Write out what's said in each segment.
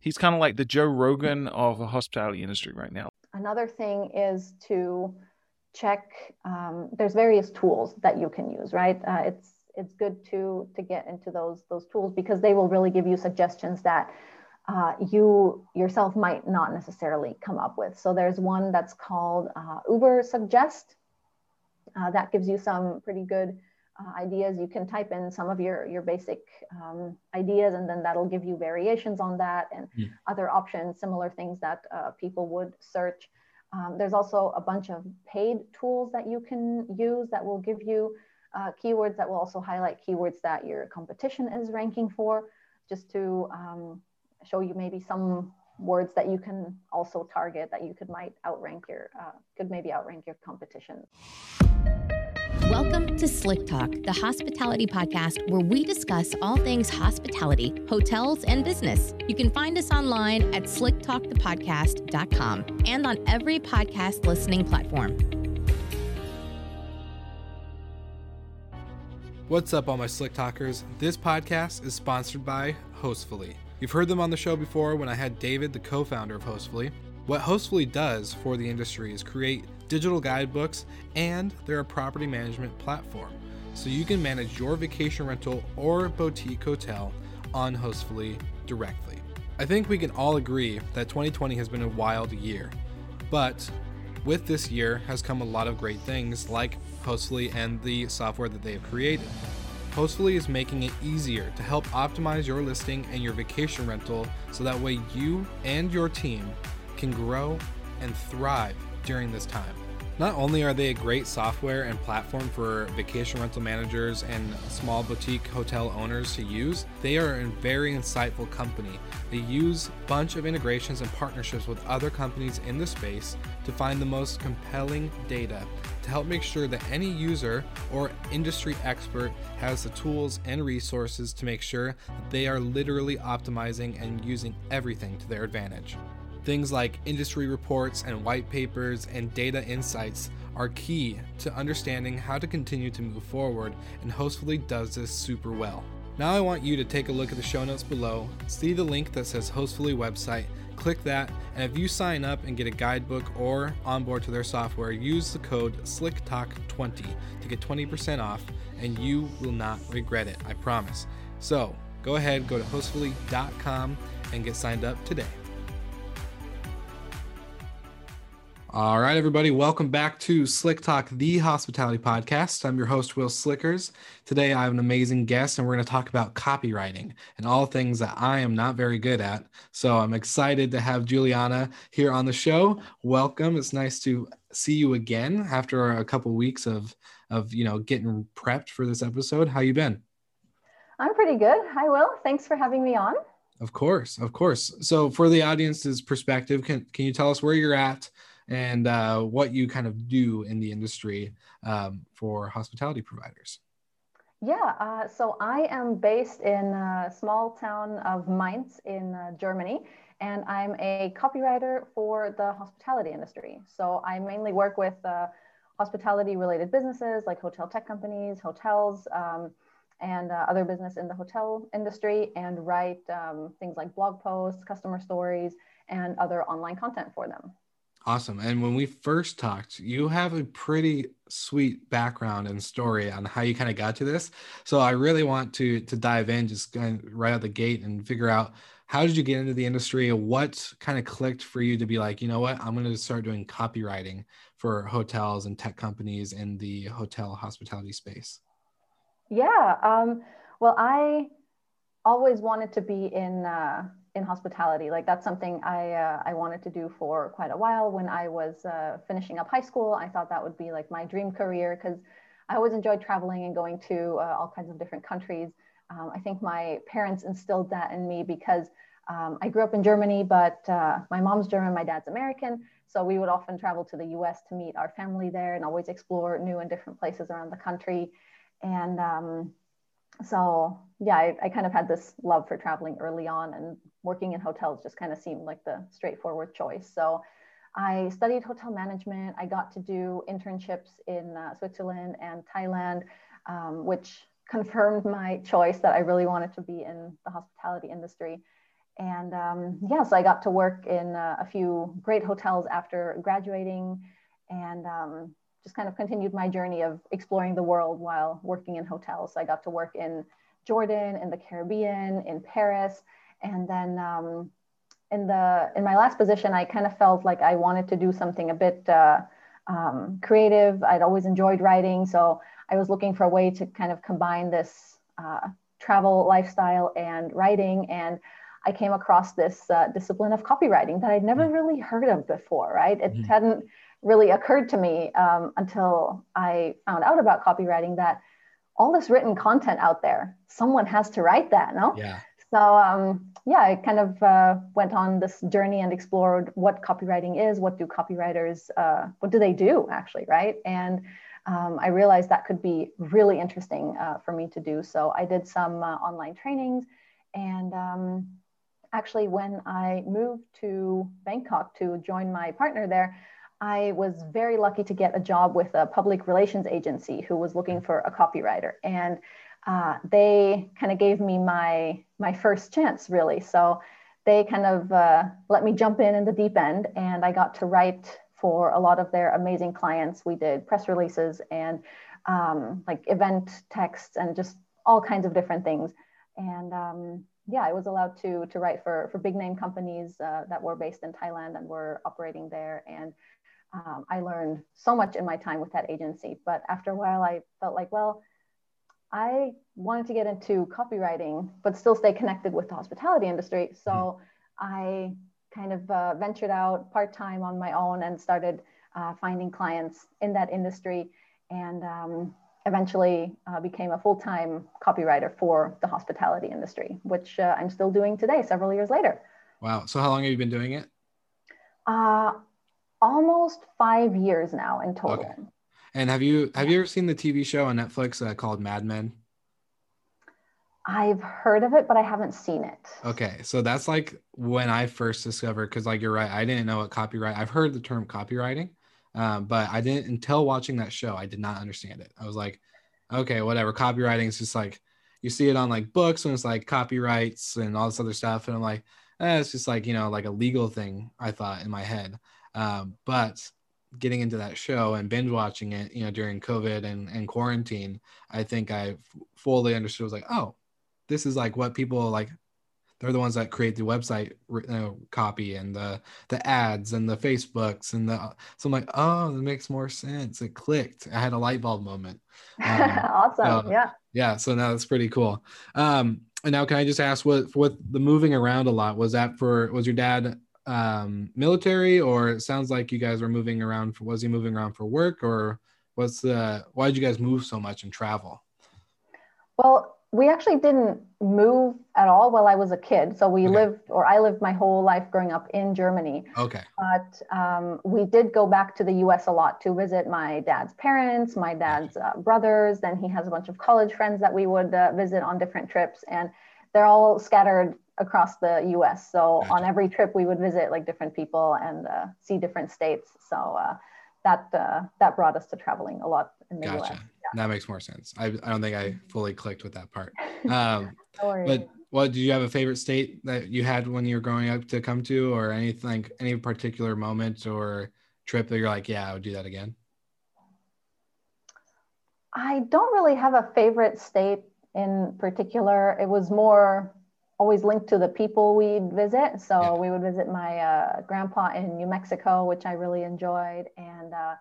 He's kind of like the Joe Rogan of the hospitality industry right now. Another thing is to check. Um, there's various tools that you can use, right? Uh, it's it's good to to get into those those tools because they will really give you suggestions that uh, you yourself might not necessarily come up with. So there's one that's called uh, Ubersuggest. Uh, that gives you some pretty good uh, ideas. You can type in some of your, your basic um, ideas and then that'll give you variations on that and mm. other options, similar things that uh, people would search. Um, there's also a bunch of paid tools that you can use that will give you uh, keywords that will also highlight keywords that your competition is ranking for, just to um, show you maybe some words that you can also target that you could might outrank your uh, could maybe outrank your competition. Welcome to Slick Talk, the hospitality podcast where we discuss all things hospitality, hotels, and business. You can find us online at slicktalkthepodcast.com and on every podcast listening platform. What's up, all my Slick Talkers? This podcast is sponsored by Hostfully. You've heard them on the show before when I had David, the co founder of Hostfully. What Hostfully does for the industry is create digital guidebooks and they're a property management platform. So you can manage your vacation rental or boutique hotel on Hostfully directly. I think we can all agree that 2020 has been a wild year, but with this year has come a lot of great things like Hostfully and the software that they have created. Hostfully is making it easier to help optimize your listing and your vacation rental so that way you and your team can grow and thrive during this time. Not only are they a great software and platform for vacation rental managers and small boutique hotel owners to use, they are a very insightful company. They use a bunch of integrations and partnerships with other companies in the space to find the most compelling data to help make sure that any user or industry expert has the tools and resources to make sure that they are literally optimizing and using everything to their advantage. Things like industry reports and white papers and data insights are key to understanding how to continue to move forward, and Hostfully does this super well. Now, I want you to take a look at the show notes below, see the link that says Hostfully website, click that, and if you sign up and get a guidebook or onboard to their software, use the code SlickTalk20 to get 20% off, and you will not regret it, I promise. So, go ahead, go to hostfully.com and get signed up today. All right, everybody, welcome back to Slick Talk, the hospitality podcast. I'm your host, Will Slickers. Today, I have an amazing guest, and we're going to talk about copywriting and all things that I am not very good at. So I'm excited to have Juliana here on the show. Welcome. It's nice to see you again after a couple weeks of of you know getting prepped for this episode. How you been? I'm pretty good. Hi, Will. Thanks for having me on. Of course, of course. So, for the audience's perspective, can can you tell us where you're at? And uh, what you kind of do in the industry um, for hospitality providers. Yeah, uh, so I am based in a small town of Mainz in uh, Germany, and I'm a copywriter for the hospitality industry. So I mainly work with uh, hospitality related businesses like hotel tech companies, hotels, um, and uh, other business in the hotel industry, and write um, things like blog posts, customer stories, and other online content for them. Awesome. And when we first talked, you have a pretty sweet background and story on how you kind of got to this. So I really want to to dive in just kind of right out the gate and figure out how did you get into the industry what kind of clicked for you to be like, you know what, I'm going to start doing copywriting for hotels and tech companies in the hotel hospitality space. Yeah. Um, well, I always wanted to be in uh, in hospitality. Like that's something I uh, I wanted to do for quite a while. When I was uh, finishing up high school, I thought that would be like my dream career because I always enjoyed traveling and going to uh, all kinds of different countries. Um, I think my parents instilled that in me because um, I grew up in Germany, but uh, my mom's German, my dad's American. So we would often travel to the U.S. to meet our family there and always explore new and different places around the country. And um, so yeah, I, I, kind of had this love for traveling early on and working in hotels just kind of seemed like the straightforward choice. So I studied hotel management. I got to do internships in uh, Switzerland and Thailand, um, which confirmed my choice that I really wanted to be in the hospitality industry. And um, yeah, so I got to work in uh, a few great hotels after graduating and um, just kind of continued my journey of exploring the world while working in hotels. So I got to work in Jordan, in the Caribbean, in Paris, and then um, in the in my last position, I kind of felt like I wanted to do something a bit uh, um, creative. I'd always enjoyed writing, so I was looking for a way to kind of combine this uh, travel lifestyle and writing. And I came across this uh, discipline of copywriting that I'd never mm. really heard of before. Right? It mm-hmm. hadn't really occurred to me um, until I found out about copywriting that all this written content out there, someone has to write that, no? Yeah. So um, yeah, I kind of uh, went on this journey and explored what copywriting is, what do copywriters, uh, what do they do actually, right? And um, I realized that could be really interesting uh, for me to do. So I did some uh, online trainings, and um, actually, when I moved to Bangkok to join my partner there, I was very lucky to get a job with a public relations agency who was looking for a copywriter, and uh, they kind of gave me my my first chance, really. So they kind of uh, let me jump in in the deep end, and I got to write for a lot of their amazing clients. We did press releases and um, like event texts and just all kinds of different things. And um, yeah, I was allowed to to write for for big name companies uh, that were based in Thailand and were operating there and um, I learned so much in my time with that agency. But after a while, I felt like, well, I wanted to get into copywriting, but still stay connected with the hospitality industry. So mm-hmm. I kind of uh, ventured out part time on my own and started uh, finding clients in that industry and um, eventually uh, became a full time copywriter for the hospitality industry, which uh, I'm still doing today, several years later. Wow. So, how long have you been doing it? Almost five years now in total. Okay. And have you have you ever seen the TV show on Netflix uh, called Mad Men? I've heard of it, but I haven't seen it. Okay, so that's like when I first discovered because, like, you're right, I didn't know what copyright. I've heard the term copywriting, um, but I didn't until watching that show. I did not understand it. I was like, okay, whatever. Copywriting is just like you see it on like books when it's like copyrights and all this other stuff, and I'm like, eh, it's just like you know like a legal thing. I thought in my head, um, but getting into that show and binge watching it, you know, during COVID and, and quarantine, I think I fully understood. was like, oh, this is like what people like. They're the ones that create the website you know, copy and the the ads and the Facebooks and the. So I'm like, oh, that makes more sense. It clicked. I had a light bulb moment. Um, awesome. yeah. Yeah. So now that's pretty cool. Um, and now can I just ask what what the moving around a lot was that for was your dad um, military, or it sounds like you guys were moving around. For, was he moving around for work, or what's the? Why did you guys move so much and travel? Well, we actually didn't move at all while I was a kid. So we okay. lived, or I lived my whole life growing up in Germany. Okay. But um, we did go back to the US a lot to visit my dad's parents, my dad's uh, brothers. Then he has a bunch of college friends that we would uh, visit on different trips. And they're all scattered across the US. So gotcha. on every trip, we would visit like different people and uh, see different states. So uh, that uh, that brought us to traveling a lot in the gotcha. US. Yeah. That makes more sense. I, I don't think I fully clicked with that part. Um, but what do you have a favorite state that you had when you were growing up to come to, or anything, any particular moment or trip that you're like, yeah, I would do that again? I don't really have a favorite state in particular. It was more always linked to the people we'd visit. So yeah. we would visit my uh, grandpa in New Mexico, which I really enjoyed. And uh,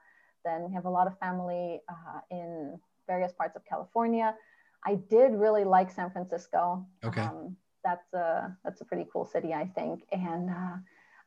then we have a lot of family uh, in various parts of California. I did really like San Francisco. Okay. Um, that's a that's a pretty cool city, I think. And uh,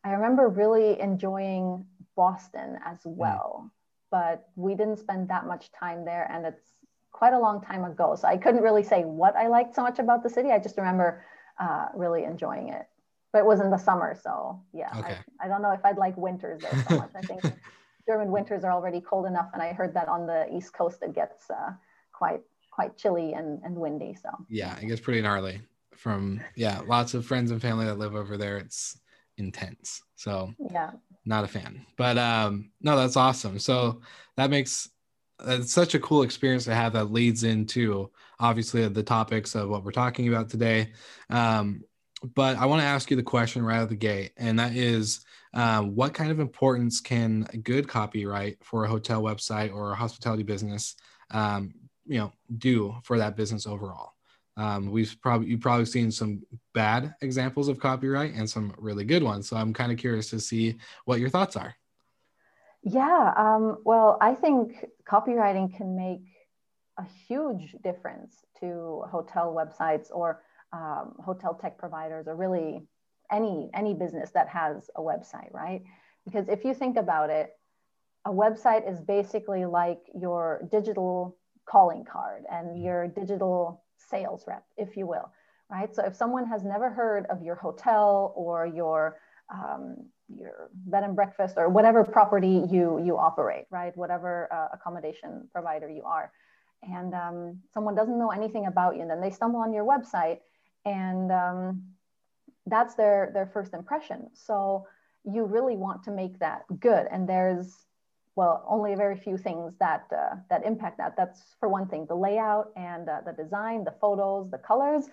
I remember really enjoying Boston as mm. well, mm. but we didn't spend that much time there, and it's quite a long time ago. So I couldn't really say what I liked so much about the city. I just remember uh, really enjoying it. But it was in the summer, so yeah. Okay. I, I don't know if I'd like winters there so much. I think German winters are already cold enough, and I heard that on the East Coast it gets uh, quite quite chilly and, and windy. So yeah, it gets pretty gnarly. From yeah, lots of friends and family that live over there. It's intense. So yeah, not a fan. But um, no, that's awesome. So that makes it's such a cool experience to have that leads into obviously the topics of what we're talking about today. Um, but I want to ask you the question right out of the gate, and that is, uh, what kind of importance can good copyright for a hotel website or a hospitality business, um, you know, do for that business overall? Um, we've probably you've probably seen some bad examples of copyright and some really good ones. So I'm kind of curious to see what your thoughts are. Yeah, um, well, I think copywriting can make a huge difference to hotel websites or um, hotel tech providers or really any any business that has a website, right? Because if you think about it, a website is basically like your digital calling card and mm-hmm. your digital sales rep, if you will, right? So if someone has never heard of your hotel or your um, your bed and breakfast or whatever property you you operate, right? Whatever uh, accommodation provider you are, and um, someone doesn't know anything about you, and then they stumble on your website and um, that's their their first impression. So you really want to make that good and there's well only a very few things that uh, that impact that. That's for one thing the layout and uh, the design the photos the colors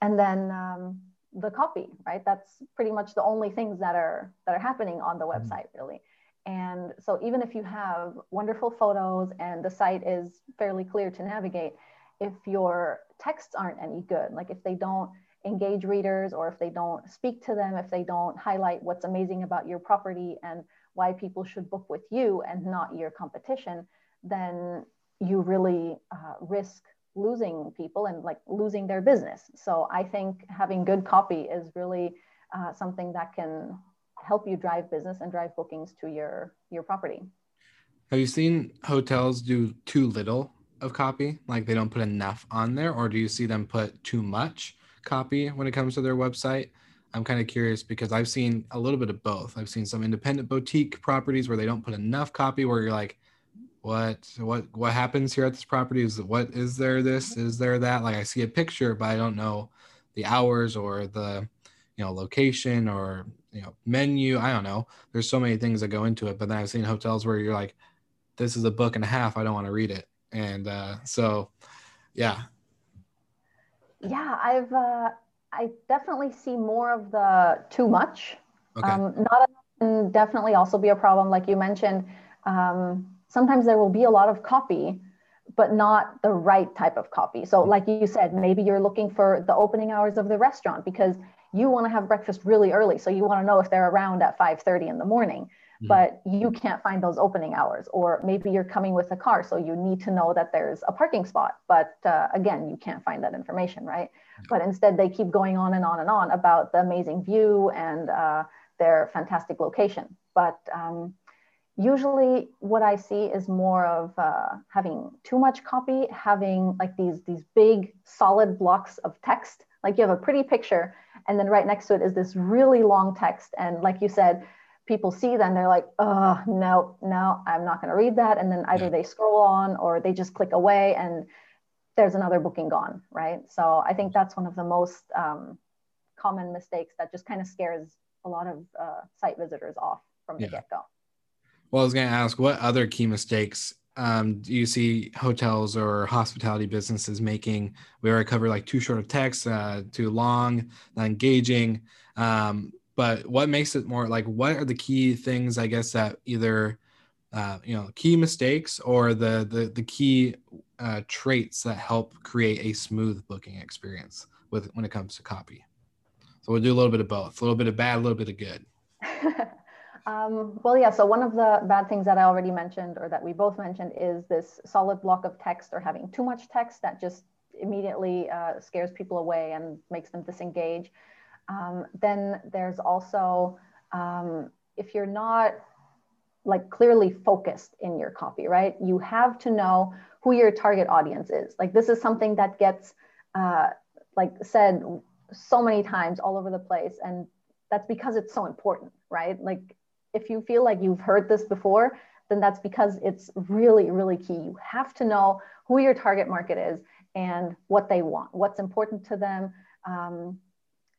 and then um, the copy right that's pretty much the only things that are that are happening on the mm-hmm. website really and so even if you have wonderful photos and the site is fairly clear to navigate if your texts aren't any good, like if they don't engage readers or if they don't speak to them, if they don't highlight what's amazing about your property and why people should book with you and not your competition, then you really uh, risk losing people and like losing their business. So I think having good copy is really uh, something that can help you drive business and drive bookings to your your property. Have you seen hotels do too little of copy? Like they don't put enough on there, or do you see them put too much copy when it comes to their website? I'm kind of curious because I've seen a little bit of both. I've seen some independent boutique properties where they don't put enough copy, where you're like, what what what happens here at this property? Is what is there this is there that? Like i see a picture but i don't know the hours or the you know location or you know menu. I don't know. There's so many things that go into it but then i've seen hotels where you're like this is a book and a half. I don't want to read it. And uh, so yeah. Yeah i've uh, i definitely see more of the too much. Okay. um, not a, definitely also be a problem like you mentioned um, sometimes there will be a lot of copy but not the right type of copy. So like you said maybe you're looking for the opening hours of the restaurant because you want to have breakfast really early. So you want to know if they're around at 5.30 in the morning Mm-hmm. but you can't find those opening hours. Or maybe you're coming with a car so you need to know that there's a parking spot. But uh, again you can't find that information right? But instead they keep going on and on and on about the amazing view and uh, their fantastic location. But um, usually what i see is more of uh, having too much copy having like these these big solid blocks of text. Like you have a pretty picture and then right next to it is this really long text. And like you said people see then they're like oh no no i'm not going to read that. And then either they scroll on or they just click away and there's another booking gone right? So i think that's one of the most um, common mistakes that just kind of scares a lot of uh, site visitors off from the yeah. get-go well i was going to ask what other key mistakes um, do you see hotels or hospitality businesses making? We already covered like too short of text uh, too long not engaging um, but what makes it more like what are the key things i guess that either uh, you know key mistakes or the the, the key uh, traits that help create a smooth booking experience with when it comes to copy? So we'll do a little bit of both a little bit of bad a little bit of good um, well yeah so one of the bad things that i already mentioned or that we both mentioned is this solid block of text or having too much text that just immediately uh, scares people away and makes them disengage um, then there's also, um, if you're not like clearly focused in your copy, right? You have to know who your target audience is. Like this is something that gets uh, like said so many times all over the place. And that's because it's so important, right? Like if you feel like you've heard this before, then that's because it's really, really key. You have to know who your target market is and what they want, what's important to them. Um,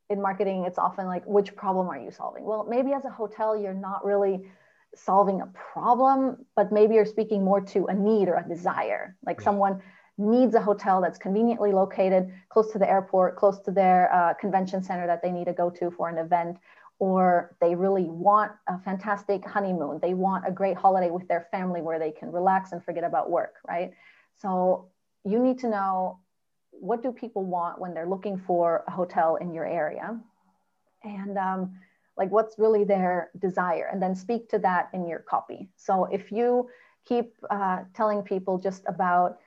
in marketing, it's often like, which problem are you solving? Well, maybe as a hotel, you're not really solving a problem, but maybe you're speaking more to a need or a desire. Like yeah. someone needs a hotel that's conveniently located close to the airport, close to their uh, convention center that they need to go to for an event, or they really want a fantastic honeymoon. They want a great holiday with their family where they can relax and forget about work, right? So you need to know what do people want when they're looking for a hotel in your area, and um, like what's really their desire, and then speak to that in your copy. So if you keep uh, telling people just about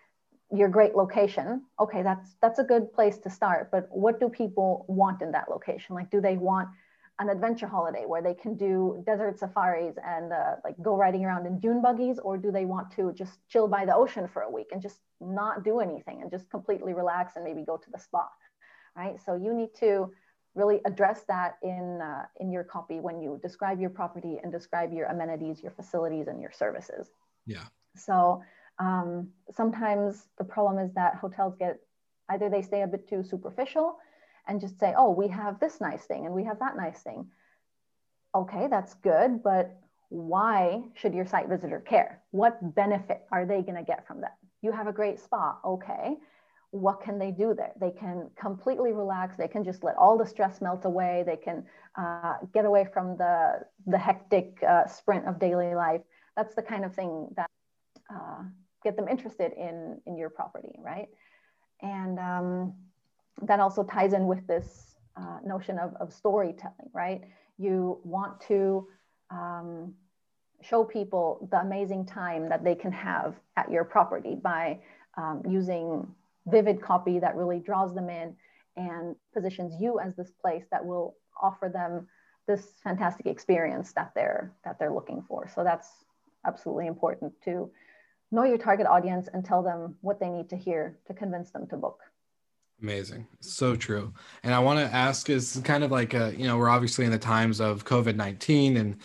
your great location okay that's that's a good place to start but what do people want in that location like do they want an adventure holiday where they can do desert safaris and uh, like go riding around in dune buggies or do they want to just chill by the ocean for a week and just not do anything and just completely relax and maybe go to the spa right? So you need to really address that in uh, in your copy when you describe your property and describe your amenities your facilities and your services. Yeah. So um, sometimes the problem is that hotels get either they stay a bit too superficial and just say, oh, we have this nice thing and we have that nice thing. Okay, that's good, but why should your site visitor care? What benefit are they going to get from that? You have a great spa. Okay, what can they do there? They can completely relax. They can just let all the stress melt away. They can uh, get away from the, the hectic uh, sprint of daily life. That's the kind of thing that uh, get them interested in, in your property, right? And um, that also ties in with this uh, notion of, of storytelling, right? You want to um, show people the amazing time that they can have at your property by um, using vivid copy that really draws them in and positions you as this place that will offer them this fantastic experience that they're that they're looking for. So that's absolutely important to know your target audience and tell them what they need to hear to convince them to book. Amazing. So true. And I want to ask is kind of like, a, you know, we're obviously in the times of COVID 19 and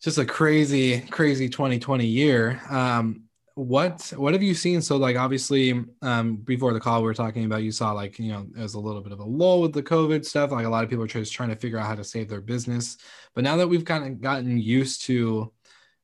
just a crazy, crazy 2020 year. Um, what what have you seen so like obviously um before the call we were talking about you saw like you know was a little bit of a lull with the covid stuff like a lot of people are just trying to figure out how to save their business but now that we've kind of gotten used to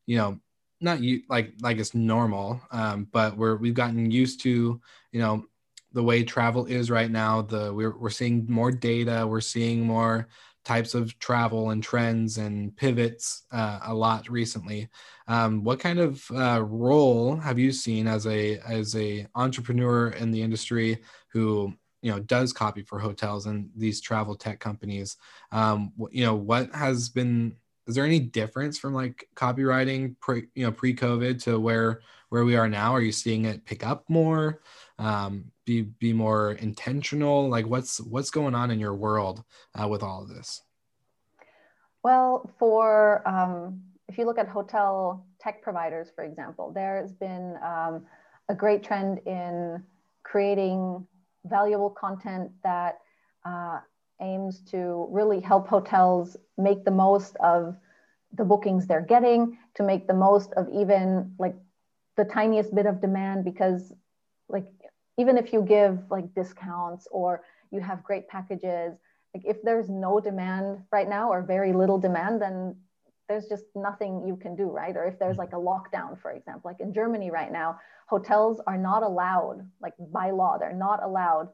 you know not you like like it's normal um, but we're we've gotten used to you know the way travel is right now the we're, we're seeing more data we're seeing more types of travel and trends and pivots uh, a lot recently. Um, what kind of uh, role have you seen as a as a entrepreneur in the industry who you know does copy for hotels and these travel tech companies? Um, you know what has been is there any difference from like copywriting pre you know pre-covid to where where we are now? Are you seeing it pick up more um, be be more intentional? Like what's what's going on in your world uh, with all of this? Well for um, if you look at hotel tech providers for example there's been um, a great trend in creating valuable content that uh, aims to really help hotels make the most of the bookings they're getting, to make the most of even like the tiniest bit of demand because like even if you give like discounts or you have great packages like if there's no demand right now or very little demand then there's just nothing you can do right or if there's like a lockdown for example like in germany right now hotels are not allowed like by law they're not allowed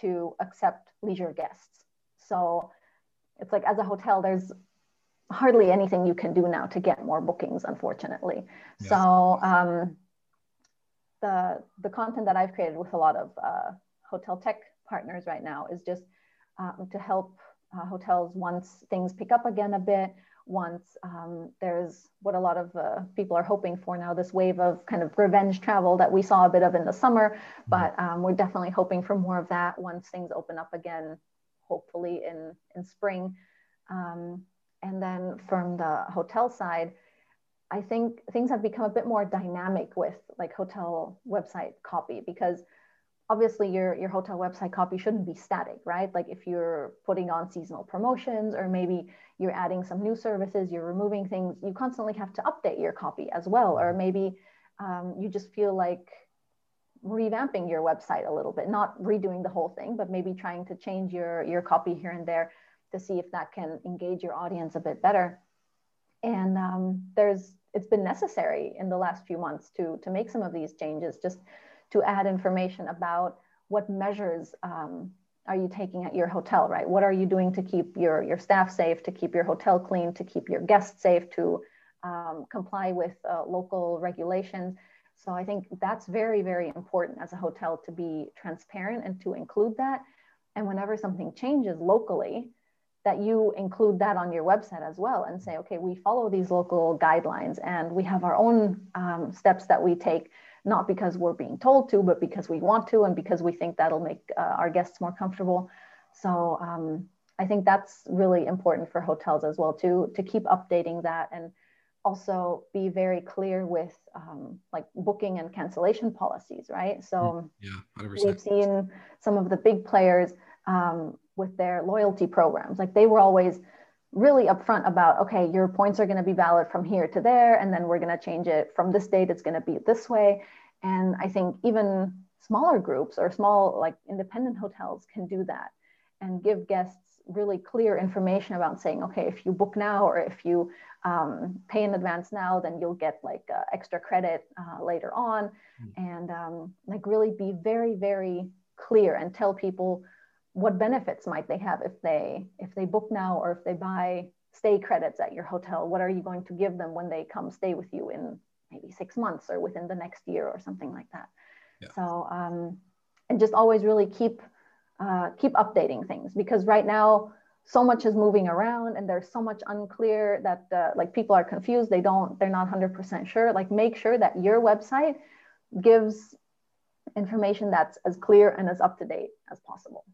to accept leisure guests so it's like as a hotel, there's hardly anything you can do now to get more bookings, unfortunately. Yes. So um, the the content that I've created with a lot of uh, hotel tech partners right now is just um, to help uh, hotels once things pick up again a bit. Once um, there's what a lot of uh, people are hoping for now, this wave of kind of revenge travel that we saw a bit of in the summer, mm-hmm. but um, we're definitely hoping for more of that once things open up again hopefully in, in spring. Um, and then from the hotel side, I think things have become a bit more dynamic with like hotel website copy because obviously your, your hotel website copy shouldn't be static, right? Like if you're putting on seasonal promotions or maybe you're adding some new services, you're removing things, you constantly have to update your copy as well. Or maybe um, you just feel like revamping your website a little bit, not redoing the whole thing, but maybe trying to change your, your copy here and there to see if that can engage your audience a bit better. And um, there's, it's been necessary in the last few months to, to make some of these changes just to add information about what measures um, are you taking at your hotel, right? What are you doing to keep your, your staff safe, to keep your hotel clean, to keep your guests safe, to um, comply with uh, local regulations. So I think that's very, very important as a hotel to be transparent and to include that. And whenever something changes locally, that you include that on your website as well and say, okay, we follow these local guidelines and we have our own um, steps that we take, not because we're being told to, but because we want to and because we think that'll make uh, our guests more comfortable. So um, I think that's really important for hotels as well too, to keep updating that and also be very clear with um, like booking and cancellation policies, right? So yeah, 100%. we've seen some of the big players um, with their loyalty programs. Like they were always really upfront about, okay, your points are going to be valid from here to there, and then we're going to change it from this date, it's going to be this way. And I think even smaller groups or small, like independent hotels can do that and give guests really clear information about saying, okay, if you book now or if you um, pay in advance now, then you'll get like uh, extra credit uh, later on. Mm. And um, like really be very, very clear and tell people what benefits might they have if they if they book now or if they buy stay credits at your hotel? What are you going to give them when they come stay with you in maybe six months or within the next year or something like that? Yeah. so um, and just always really keep uh, keep updating things because right now so much is moving around and there's so much unclear that uh, like people are confused. They don't they're not 100% sure. Like make sure that your website gives information that's as clear and as up to date as possible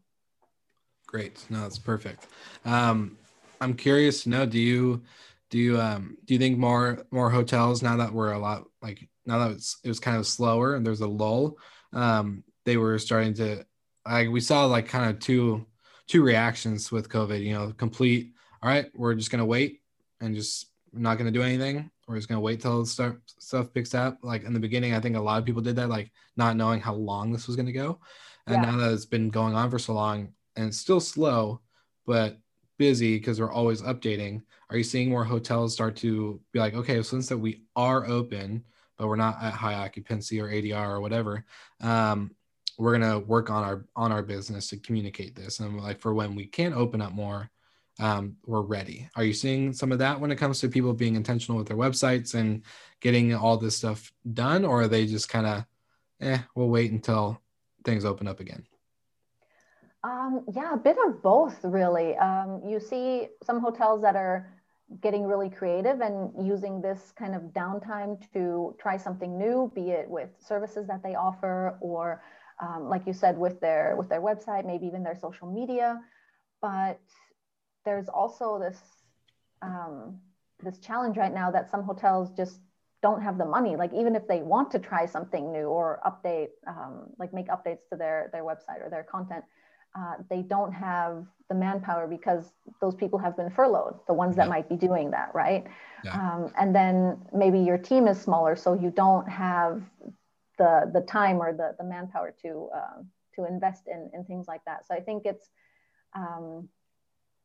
Great. No, that's perfect. Um, I'm curious to know, do you do you um do you think more more hotels now that we're a lot like now that it's, it was kind of slower and there's a lull, um, they were starting to like we saw like kind of two two reactions with COVID, you know, complete, all right, we're just gonna wait and just not gonna do anything. We're just gonna wait till stuff stuff picks up. Like in the beginning, I think a lot of people did that, like not knowing how long this was gonna go. And yeah. now that it's been going on for so long, and it's still slow, but busy because we're always updating. Are you seeing more hotels start to be like, okay, since that we are open, but we're not at high occupancy or ADR or whatever, um, we're gonna work on our on our business to communicate this, and like for when we can open up more, um, we're ready. Are you seeing some of that when it comes to people being intentional with their websites and getting all this stuff done, or are they just kind of, eh, we'll wait until things open up again? Um, yeah, a bit of both, really. Um, you see some hotels that are getting really creative and using this kind of downtime to try something new, be it with services that they offer or, um, like you said, with their with their website, maybe even their social media. But there's also this um, this challenge right now that some hotels just don't have the money. Like even if they want to try something new or update, um, like make updates to their their website or their content uh, they don't have the manpower because those people have been furloughed, the ones that yeah. might be doing that, right? Yeah. Um, and then maybe your team is smaller, so you don't have the the time or the the manpower to uh, to invest in in things like that. So I think it's um,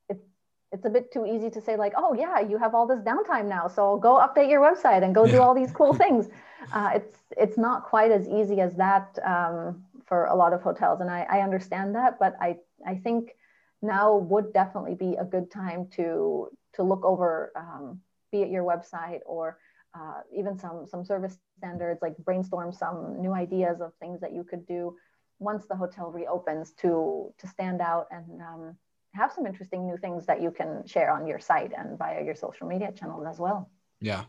it's it's a bit too easy to say like, oh yeah, you have all this downtime now, so go update your website and go yeah. do all these cool things. Uh, it's it's not quite as easy as that um, for a lot of hotels, and I, I understand that, but I I think now would definitely be a good time to to look over, um, be it your website or uh, even some some service standards, like brainstorm some new ideas of things that you could do once the hotel reopens to to stand out and um, have some interesting new things that you can share on your site and via your social media channels as well. Yeah.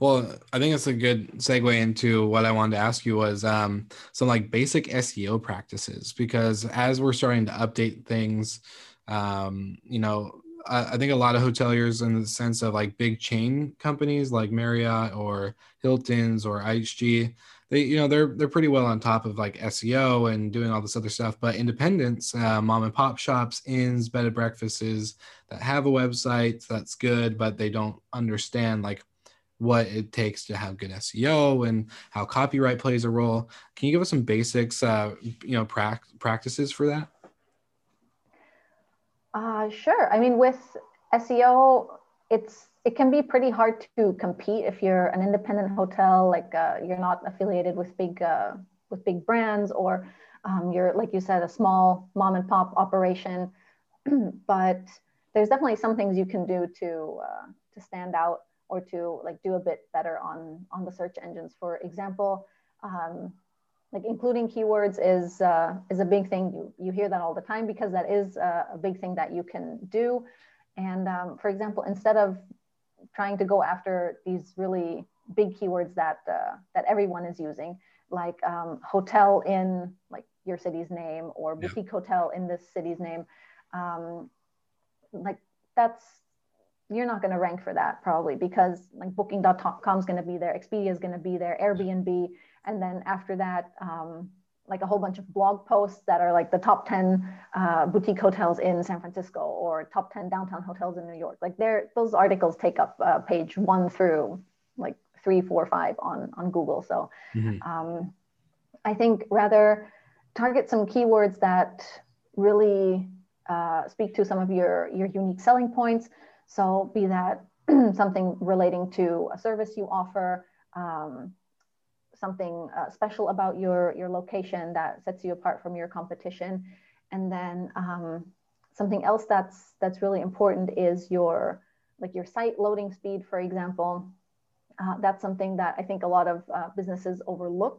Well, I think it's a good segue into what I wanted to ask you was um, some like basic SEO practices because as we're starting to update things, um, you know, I, I think a lot of hoteliers in the sense of like big chain companies like Marriott or Hilton's or IHG, they you know they're they're pretty well on top of like SEO and doing all this other stuff. But independents, uh, mom and pop shops, inns, bed and breakfasts that have a website that's good, but they don't understand like what it takes to have good SEO and how copyright plays a role. Can you give us some basics, uh, you know, pra- practices for that? Uh, sure. I mean, with SEO, it's it can be pretty hard to compete if you're an independent hotel, like uh, you're not affiliated with big uh, with big brands or um, you're like you said a small mom and pop operation. But there's definitely some things you can do to uh, to stand out or to like do a bit better on on the search engines. For example um, like including keywords is uh, is a big thing. You you hear that all the time because that is a, a big thing that you can do. And um, for example instead of trying to go after these really big keywords that uh, that everyone is using like um, hotel in like your city's name or boutique yeah. hotel in this city's name um, like that's you're not going to rank for that probably because like booking.com is going to be there expedia is going to be there airbnb and then after that um, like a whole bunch of blog posts that are like the top 10 uh, boutique hotels in san francisco or top 10 downtown hotels in new york like there those articles take up uh, page one through like three four five on on google so mm-hmm. um, i think rather target some keywords that really uh, speak to some of your, your unique selling points. So be that something relating to a service you offer, um, something uh, special about your, your location that sets you apart from your competition. And then um, something else that's, that's really important is your, like your site loading speed, for example. Uh, that's something that I think a lot of uh, businesses overlook.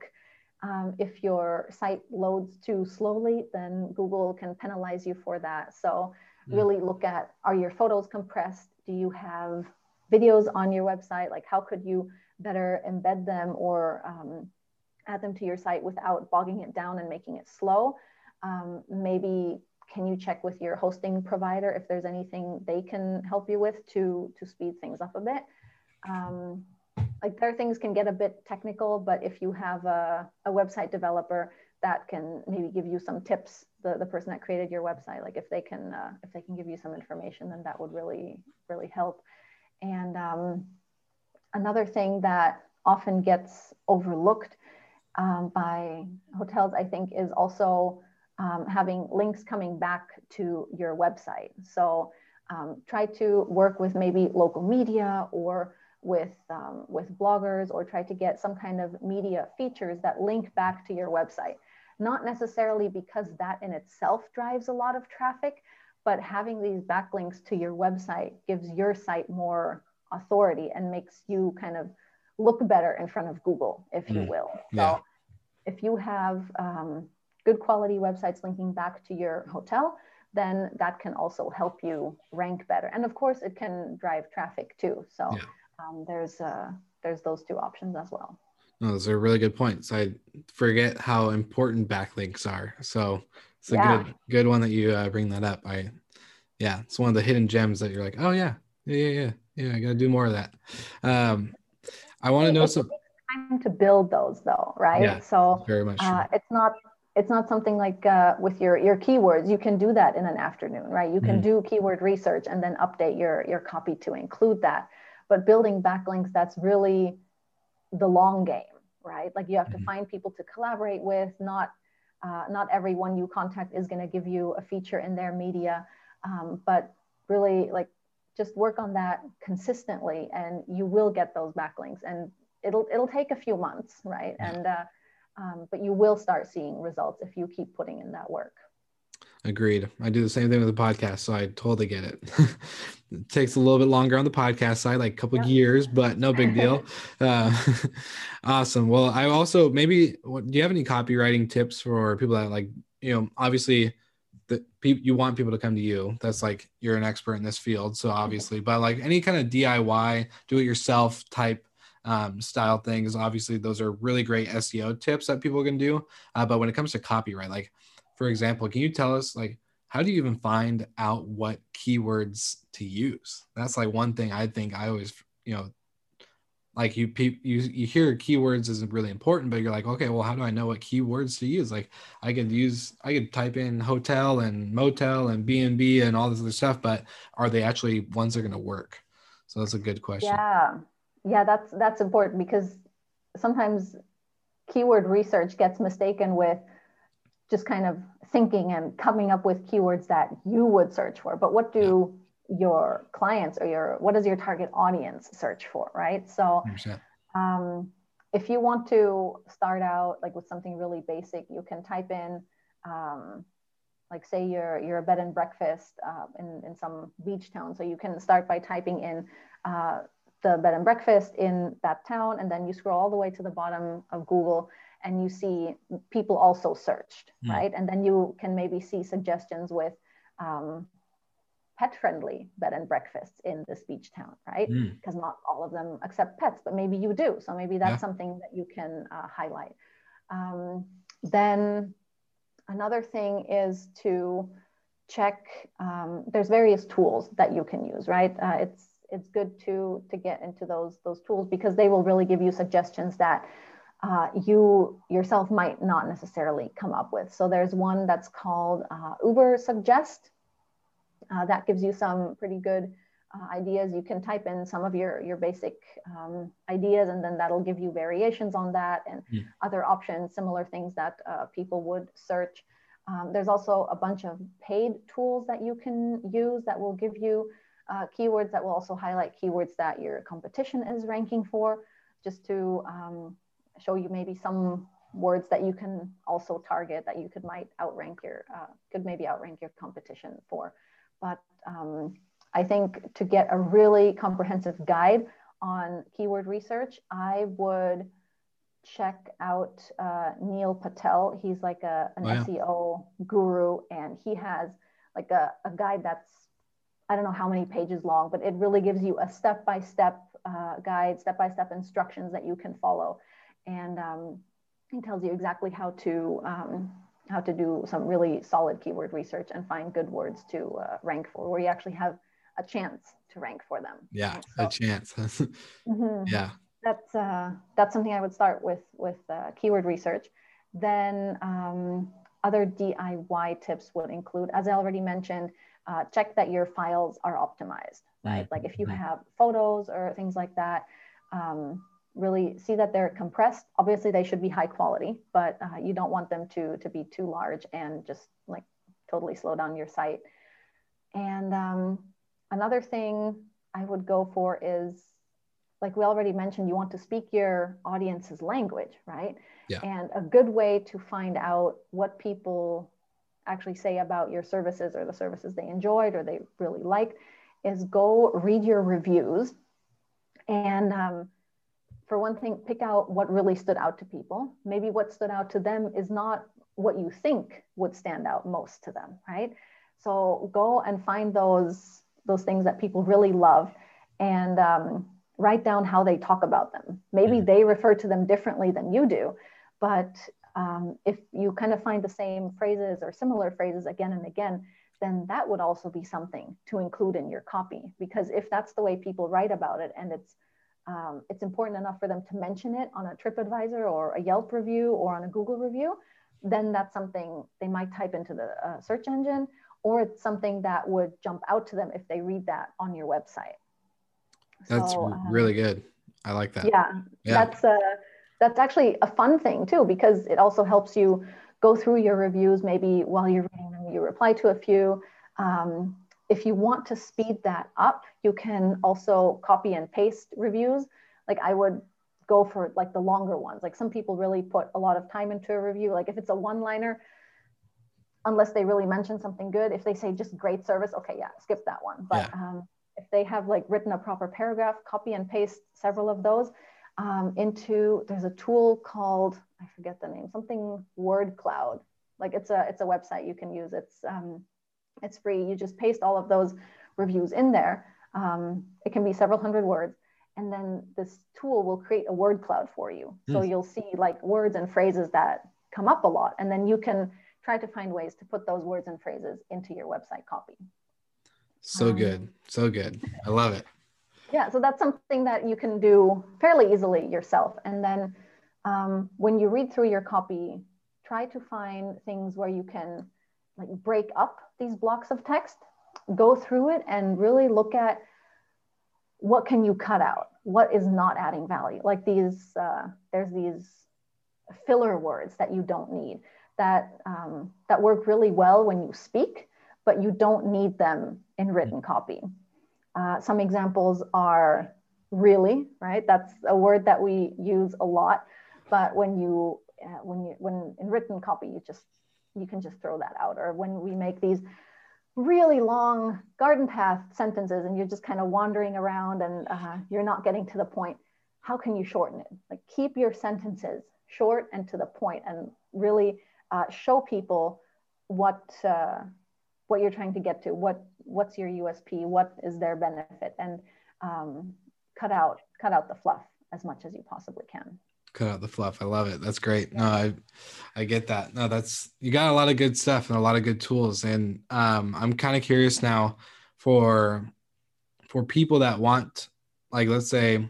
Um, if your site loads too slowly, then Google can penalize you for that. So mm. really look at, are your photos compressed? Do you have videos on your website? Like how could you better embed them or um, add them to your site without bogging it down and making it slow? Um, maybe can you check with your hosting provider if there's anything they can help you with to, to speed things up a bit? Um, like their things can get a bit technical, but if you have a, a website developer that can maybe give you some tips, the, the person that created your website, like if they can uh, if they can give you some information, then that would really really help. And um, another thing that often gets overlooked um, by hotels, I think, is also um, having links coming back to your website. So um, try to work with maybe local media or with, um, with bloggers or try to get some kind of media features that link back to your website. Not necessarily because that in itself drives a lot of traffic, but having these backlinks to your website gives your site more authority and makes you kind of look better in front of Google, if you mm. will. Yeah. So if you have um, good quality websites linking back to your hotel, then that can also help you rank better. And of course, it can drive traffic too. So yeah um, there's uh, there's those two options as well. No, those are really good points. I forget how important backlinks are. So it's a yeah. good good one that you uh, bring that up. I yeah, it's one of the hidden gems that you're like, oh yeah, yeah, yeah, yeah. I got to do more of that. Um, I want to know some time to build those though, right? Yeah, so very much. Uh, it's not it's not something like uh, with your your keywords you can do that in an afternoon right you can mm. do keyword research and then update your your copy to include that but building backlinks that's really the long game right like you have to mm-hmm. find people to collaborate with not uh, not everyone you contact is going to give you a feature in their media um, but really like just work on that consistently and you will get those backlinks and it'll it'll take a few months right and uh, um, but you will start seeing results if you keep putting in that work Agreed. I do the same thing with the podcast, so I totally get it. it takes a little bit longer on the podcast side, like a couple yep. years, but no big deal. uh, awesome. Well, I also maybe do you have any copywriting tips for people that like you know obviously that people you want people to come to you. That's like you're an expert in this field, so obviously, but like any kind of DIY, do it yourself type um, style things. Obviously, those are really great SEO tips that people can do. Uh, but when it comes to copyright, like for example, can you tell us like how do you even find out what keywords to use? That's like one thing I think I always, you know, like you you you hear keywords isn't really important, but you're like, okay, well, how do I know what keywords to use? Like I could use I could type in hotel and motel and B and B and all this other stuff, but are they actually ones that are going to work? So that's a good question. Yeah, yeah, that's that's important because sometimes keyword research gets mistaken with just kind of thinking and coming up with keywords that you would search for but what do your clients or your what does your target audience search for right so um, if you want to start out like with something really basic, you can type in, um, like say you're you're a bed and breakfast uh, in in some beach town, so you can start by typing in uh, the bed and breakfast in that town, and then you scroll all the way to the bottom of Google, and you see people also searched, mm. right? And then you can maybe see suggestions with um, pet friendly bed and breakfasts in this beach town, right? Because mm. not all of them accept pets, but maybe you do. So maybe that's yeah. something that you can uh, highlight. Um, then another thing is to check, um, there's various tools that you can use, right? Uh, it's, it's good to, to get into those, those tools because they will really give you suggestions that uh, you yourself might not necessarily come up with. So there's one that's called uh, Ubersuggest. Uh, that gives you some pretty good uh, ideas. You can type in some of your, your basic um, ideas and then that'll give you variations on that and mm. other options, similar things that uh, people would search. Um, there's also a bunch of paid tools that you can use that will give you uh, keywords that will also highlight keywords that your competition is ranking for, just to um, show you maybe some words that you can also target that you could might outrank your, uh, could maybe outrank your competition for. But um, I think to get a really comprehensive guide on keyword research, I would check out uh, Neil Patel. He's like a, an oh, yeah. SEO guru, and he has like a, a, guide that's, I don't know how many pages long, but it really gives you a step by step guide, step by step instructions that you can follow. And um, he tells you exactly how to um, how to do some really solid keyword research and find good words to uh, rank for, where you actually have a chance to rank for them. Yeah, so, a chance. mm-hmm. Yeah, that's uh, that's something I would start with with uh, keyword research. Then um, other DIY tips would include, as I already mentioned, uh, check that your files are optimized. Right, mm-hmm. like if you mm-hmm. have photos or things like that. Um, really see that they're compressed. Obviously, they should be high quality, but uh, you don't want them to, to be too large and just like totally slow down your site. And um, another thing I would go for is, like we already mentioned, you want to speak your audience's language, right? Yeah. And a good way to find out what people actually say about your services or the services they enjoyed or they really liked is go read your reviews and um, for one thing, pick out what really stood out to people. Maybe what stood out to them is not what you think would stand out most to them, right? So go and find those those things that people really love, and um, write down how they talk about them. Maybe mm-hmm. they refer to them differently than you do, but um, if you kind of find the same phrases or similar phrases again and again, then that would also be something to include in your copy. Because if that's the way people write about it and it's um, it's important enough for them to mention it on a TripAdvisor or a Yelp review or on a Google review, then that's something they might type into the uh, search engine, or it's something that would jump out to them if they read that on your website. That's so, um, really good. I like that. Yeah, yeah. that's uh, that's actually a fun thing too because it also helps you go through your reviews. Maybe while you're reading them, you reply to a few. Um, if you want to speed that up, you can also copy and paste reviews. Like I would go for like the longer ones. Like some people really put a lot of time into a review. Like if it's a one liner, unless they really mention something good, if they say just great service, okay, yeah, skip that one. But yeah. um, if they have like written a proper paragraph, copy and paste several of those um, into, there's a tool called, I forget the name, something word cloud. Like it's a, it's a website you can use. It's, um, it's free. You just paste all of those reviews in there. Um, it can be several hundred words. And then this tool will create a word cloud for you. So mm. you'll see like words and phrases that come up a lot. And then you can try to find ways to put those words and phrases into your website copy. So um, good. So good. I love it. Yeah. So that's something that you can do fairly easily yourself. And then um, when you read through your copy, try to find things where you can like break up these blocks of text, go through it and really look at what can you cut out? What is not adding value? Like these, uh, there's these filler words that you don't need that um, that work really well when you speak, but you don't need them in written copy. Uh, some examples are really, right? That's a word that we use a lot. But when you uh, when you when in written copy, you just you can just throw that out. Or when we make these really long garden path sentences and you're just kind of wandering around and uh, you're not getting to the point, how can you shorten it? Like keep your sentences short and to the point and really uh, show people what uh, what you're trying to get to, what what's your USP, what is their benefit, and um, cut out cut out the fluff as much as you possibly can cut out the fluff. I love it. That's great. No i i get that. No that's you got a lot of good stuff and a lot of good tools. And um i'm kind of curious now for for people that want like let's say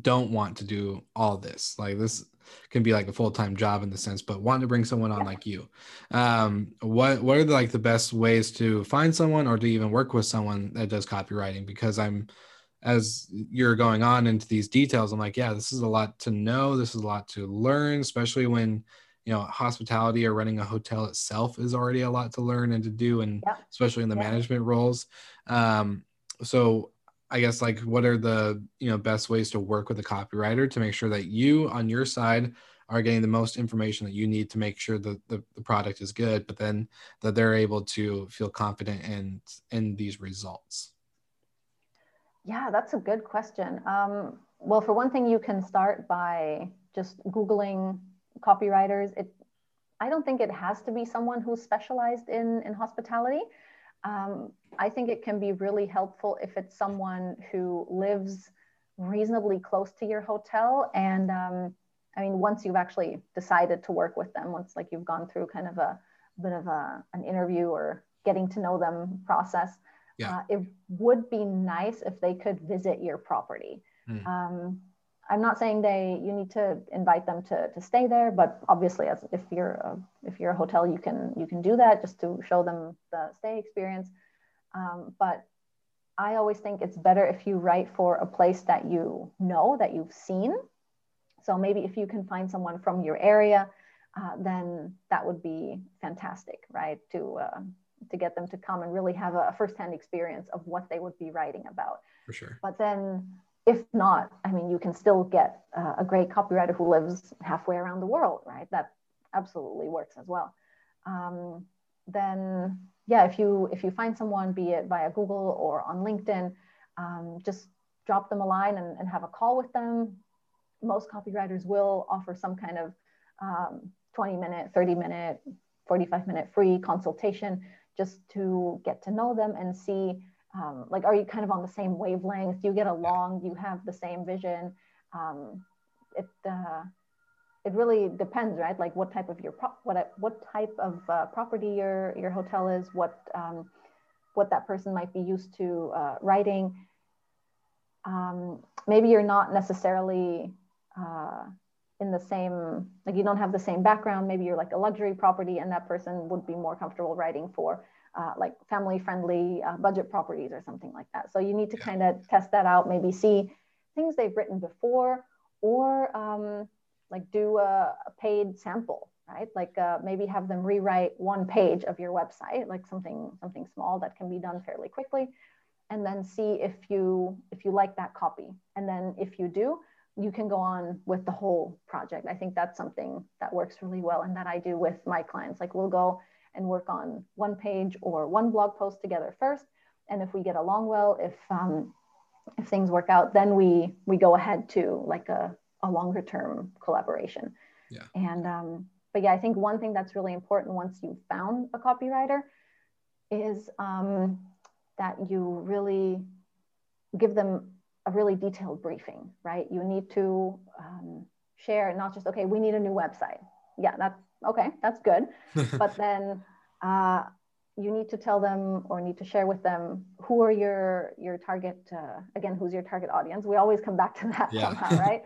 don't want to do all this. Like this can be like a full-time job in the sense but want to bring someone on like you. Um what what are the, like the best ways to find someone or to even work with someone that does copywriting? Because i'm as you're going on into these details i'm like yeah this is a lot to know this is a lot to learn especially when you know hospitality or running a hotel itself is already a lot to learn and to do and yeah. especially in the yeah. management roles um so I guess like what are the you know best ways to work with a copywriter to make sure that you on your side are getting the most information that you need to make sure that the, the product is good, but then that they're able to feel confident in in these results. Yeah, that's a good question. Um, well, for one thing, you can start by just googling copywriters. It, I don't think it has to be someone who's specialized in in hospitality. Um, I think it can be really helpful if it's someone who lives reasonably close to your hotel. And um, I mean, once you've actually decided to work with them, once like you've gone through kind of a bit of a, an interview or getting to know them process, yeah. Uh, it would be nice if they could visit your property. Mm. Um, I'm not saying they you need to invite them to, to stay there, but obviously, as if you're a, if you're a hotel, you can you can do that just to show them the stay experience. Um, but I always think it's better if you write for a place that you know that you've seen. So maybe if you can find someone from your area, uh, then that would be fantastic, right? To uh, to get them to come and really have a firsthand experience of what they would be writing about. For sure. But then if not, I mean, you can still get uh, a great copywriter who lives halfway around the world, right? That absolutely works as well. Um, then, yeah, if you if you find someone, be it via Google or on LinkedIn, um, just drop them a line and, and, have a call with them. Most copywriters will offer some kind of um, 20 minute, 30 minute, 45 minute free consultation just to get to know them and see um, like are you kind of on the same wavelength? Do you get along do you have the same vision. Um, it uh, it really depends right? Like what type of your pro- what what type of uh, property your your hotel is what um, what that person might be used to uh, writing. Um, maybe you're not necessarily uh, in the same like you don't have the same background maybe you're like a luxury property and that person would be more comfortable writing for uh, like family friendly uh, budget properties or something like that. So you need to yeah. kind of test that out, maybe see things they've written before or um, like do a, a, paid sample, right? Like uh, maybe have them rewrite one page of your website, like something, something small that can be done fairly quickly. And then see if you, if you like that copy. And then if you do, you can go on with the whole project. I think that's something that works really well and that I do with my clients. Like we'll go and work on one page or one blog post together first. And if we get along well, if um, if things work out, then we we go ahead to like a, a longer term collaboration. Yeah. And um, but yeah, I think one thing that's really important once you've found a copywriter is um, that you really give them a really detailed briefing, right? You need to um, share not just okay, we need a new website. Yeah, that's okay, that's good. but then uh, you need to tell them or need to share with them who are your your target uh, again who's your target audience we always come back to that yeah. somehow right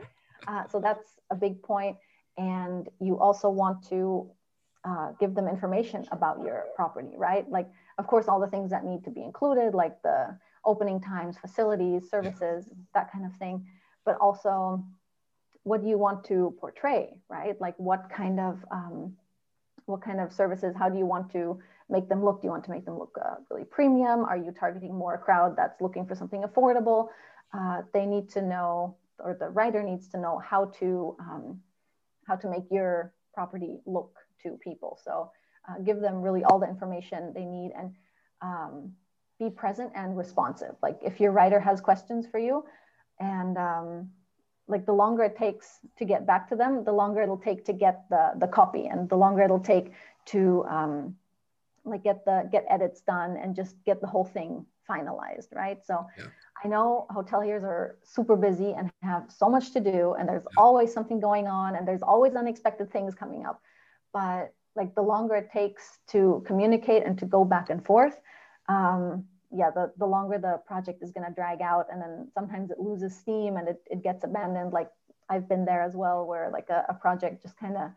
uh, so that's a big point and you also want to uh, give them information about your property right like of course all the things that need to be included like the opening times facilities services yeah. that kind of thing. But also what do you want to portray right? Like what kind of um, what kind of services how do you want to make them look? Do you want to make them look uh, really premium? Are you targeting more a crowd that's looking for something affordable? Uh, they need to know, or the writer needs to know how to um, how to make your property look to people. So uh, give them really all the information they need. And um, be present and responsive. Like if your writer has questions for you, and um, like the longer it takes to get back to them, the longer it'll take to get the the copy, and the longer it'll take to um, like get the get edits done and just get the whole thing finalized, right? So yeah. I know hoteliers are super busy and have so much to do, and there's yeah. always something going on, and there's always unexpected things coming up. But like the longer it takes to communicate and to go back and forth, um, yeah, the, the longer the project is going to drag out, and then sometimes it loses steam and it, it gets abandoned. Like I've been there as well, where like a, a project just kind of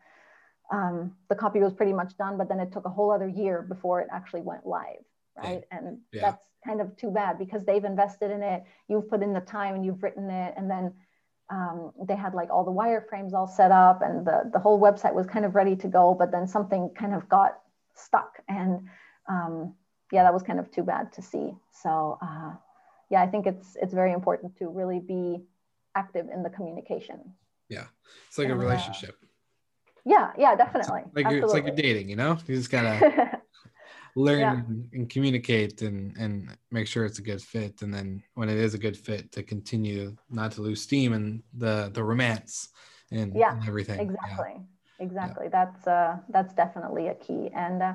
um, the copy was pretty much done, but then it took a whole other year before it actually went live, right? Yeah. And yeah. that's kind of too bad because they've invested in it, you've put in the time and you've written it, and then um, they had like all the wireframes all set up and the, the whole website was kind of ready to go, but then something kind of got stuck. And um, yeah, that was kind of too bad to see. So uh, yeah, I think it's it's very important to really be active in the communication. Yeah, it's like and, a uh, relationship. Uh, yeah, yeah, definitely. It's like you're, it's like you're dating, you know. You just gotta learn yeah. and communicate and and make sure it's a good fit, and then when it is a good fit, to continue not to lose steam and the the romance and, yeah, and everything. Exactly, yeah. exactly. Yeah. That's uh that's definitely a key, and uh,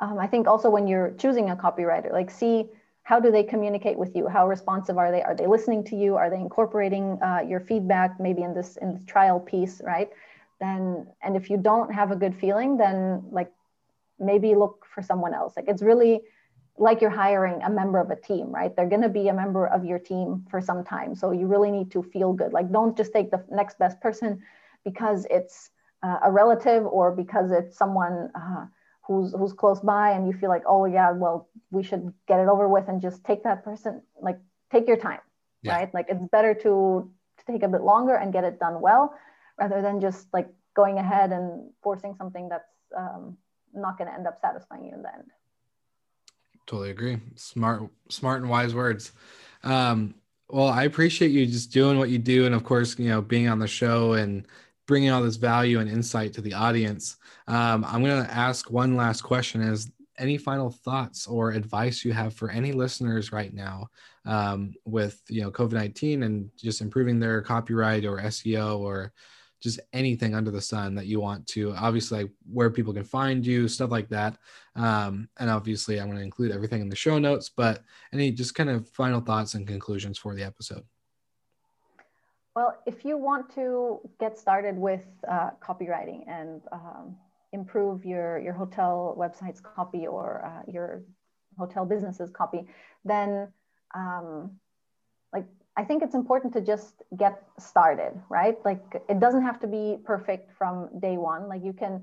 um, I think also when you're choosing a copywriter, like see how do they communicate with you? How responsive are they? Are they listening to you? Are they incorporating uh, your feedback maybe in this in the trial piece right? Then and if you don't have a good feeling then like maybe look for someone else. Like it's really like you're hiring a member of a team right? They're going to be a member of your team for some time. So you really need to feel good. Like don't just take the next best person because it's uh, a relative or because it's someone uh, who's who's close by and you feel like oh yeah well we should get it over with and just take that person like take your time yeah. right like it's better to, to take a bit longer and get it done well rather than just like going ahead and forcing something that's um, not going to end up satisfying you in the end. Totally agree. Smart, smart and wise words. Um, well, I appreciate you just doing what you do, and of course, you know, being on the show and bringing all this value and insight to the audience. Um, I'm going to ask one last question: Is any final thoughts or advice you have for any listeners right now um, with you know COVID nineteen and just improving their copyright or SEO or just anything under the sun that you want to obviously like where people can find you stuff like that um, and obviously i'm going to include everything in the show notes but any just kind of final thoughts and conclusions for the episode well if you want to get started with uh, copywriting and um, improve your your hotel website's copy or uh, your hotel business's copy then um, like I think it's important to just get started, right? Like it doesn't have to be perfect from day one. Like you can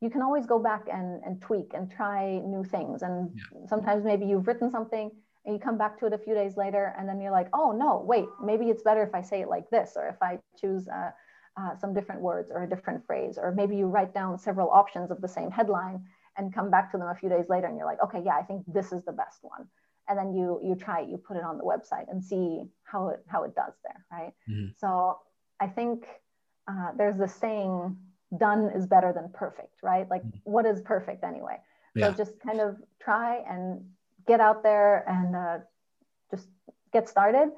you can always go back and, and tweak and try new things. And yeah. sometimes maybe you've written something and you come back to it a few days later and then you're like, oh no, wait, maybe it's better if I say it like this, or if I choose uh, uh, some different words or a different phrase, or maybe you write down several options of the same headline and come back to them a few days later and you're like, okay, yeah, I think this is the best one and then you you try it, you put it on the website and see how it how it does there, right? Mm-hmm. So I think uh, there's this saying, "Done is better than perfect," right? Like, mm-hmm. what is perfect anyway? Yeah. So just kind of try and get out there and uh, just get started,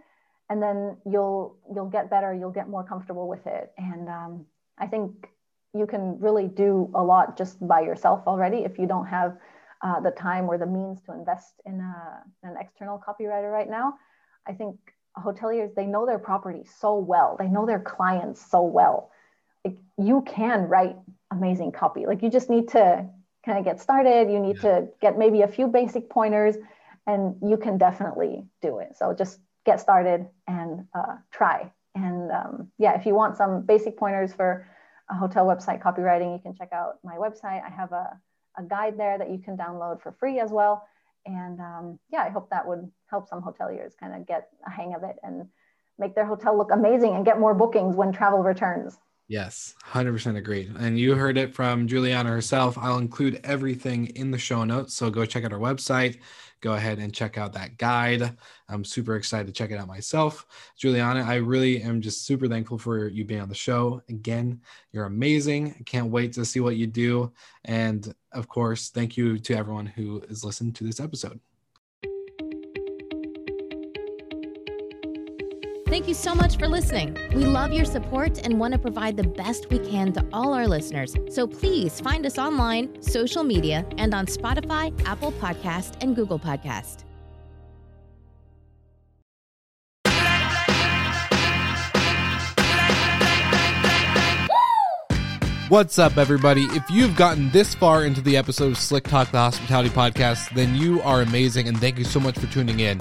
and then you'll you'll get better, you'll get more comfortable with it, and um, I think you can really do a lot just by yourself already if you don't have uh, the time or the means to invest in a, an external copywriter right now. I think hoteliers, they know their property so well, they know their clients so well. Like you can write amazing copy. Like you just need to kind of get started. You need to get maybe a few basic pointers and you can definitely do it. So just get started and uh, try. And um, yeah, if you want some basic pointers for a hotel website copywriting, you can check out my website. I have a a guide there that you can download for free as well. And um, yeah, I hope that would help some hoteliers kind of get a hang of it and make their hotel look amazing and get more bookings when travel returns. Yes, 100% agreed. And you heard it from Juliana herself. I'll include everything in the show notes. So go check out our website. Go ahead and check out that guide. I'm super excited to check it out myself. Juliana, I really am just super thankful for you being on the show. Again, you're amazing. I can't wait to see what you do. And of course, thank you to everyone who is listening to this episode. Thank you so much for listening. We love your support and want to provide the best we can to all our listeners. So please find us online, social media, and on Spotify, Apple Podcast, and Google Podcast. What's up, everybody? If you've gotten this far into the episode of Slick Talk, the Hospitality Podcast, then you are amazing, and thank you so much for tuning in.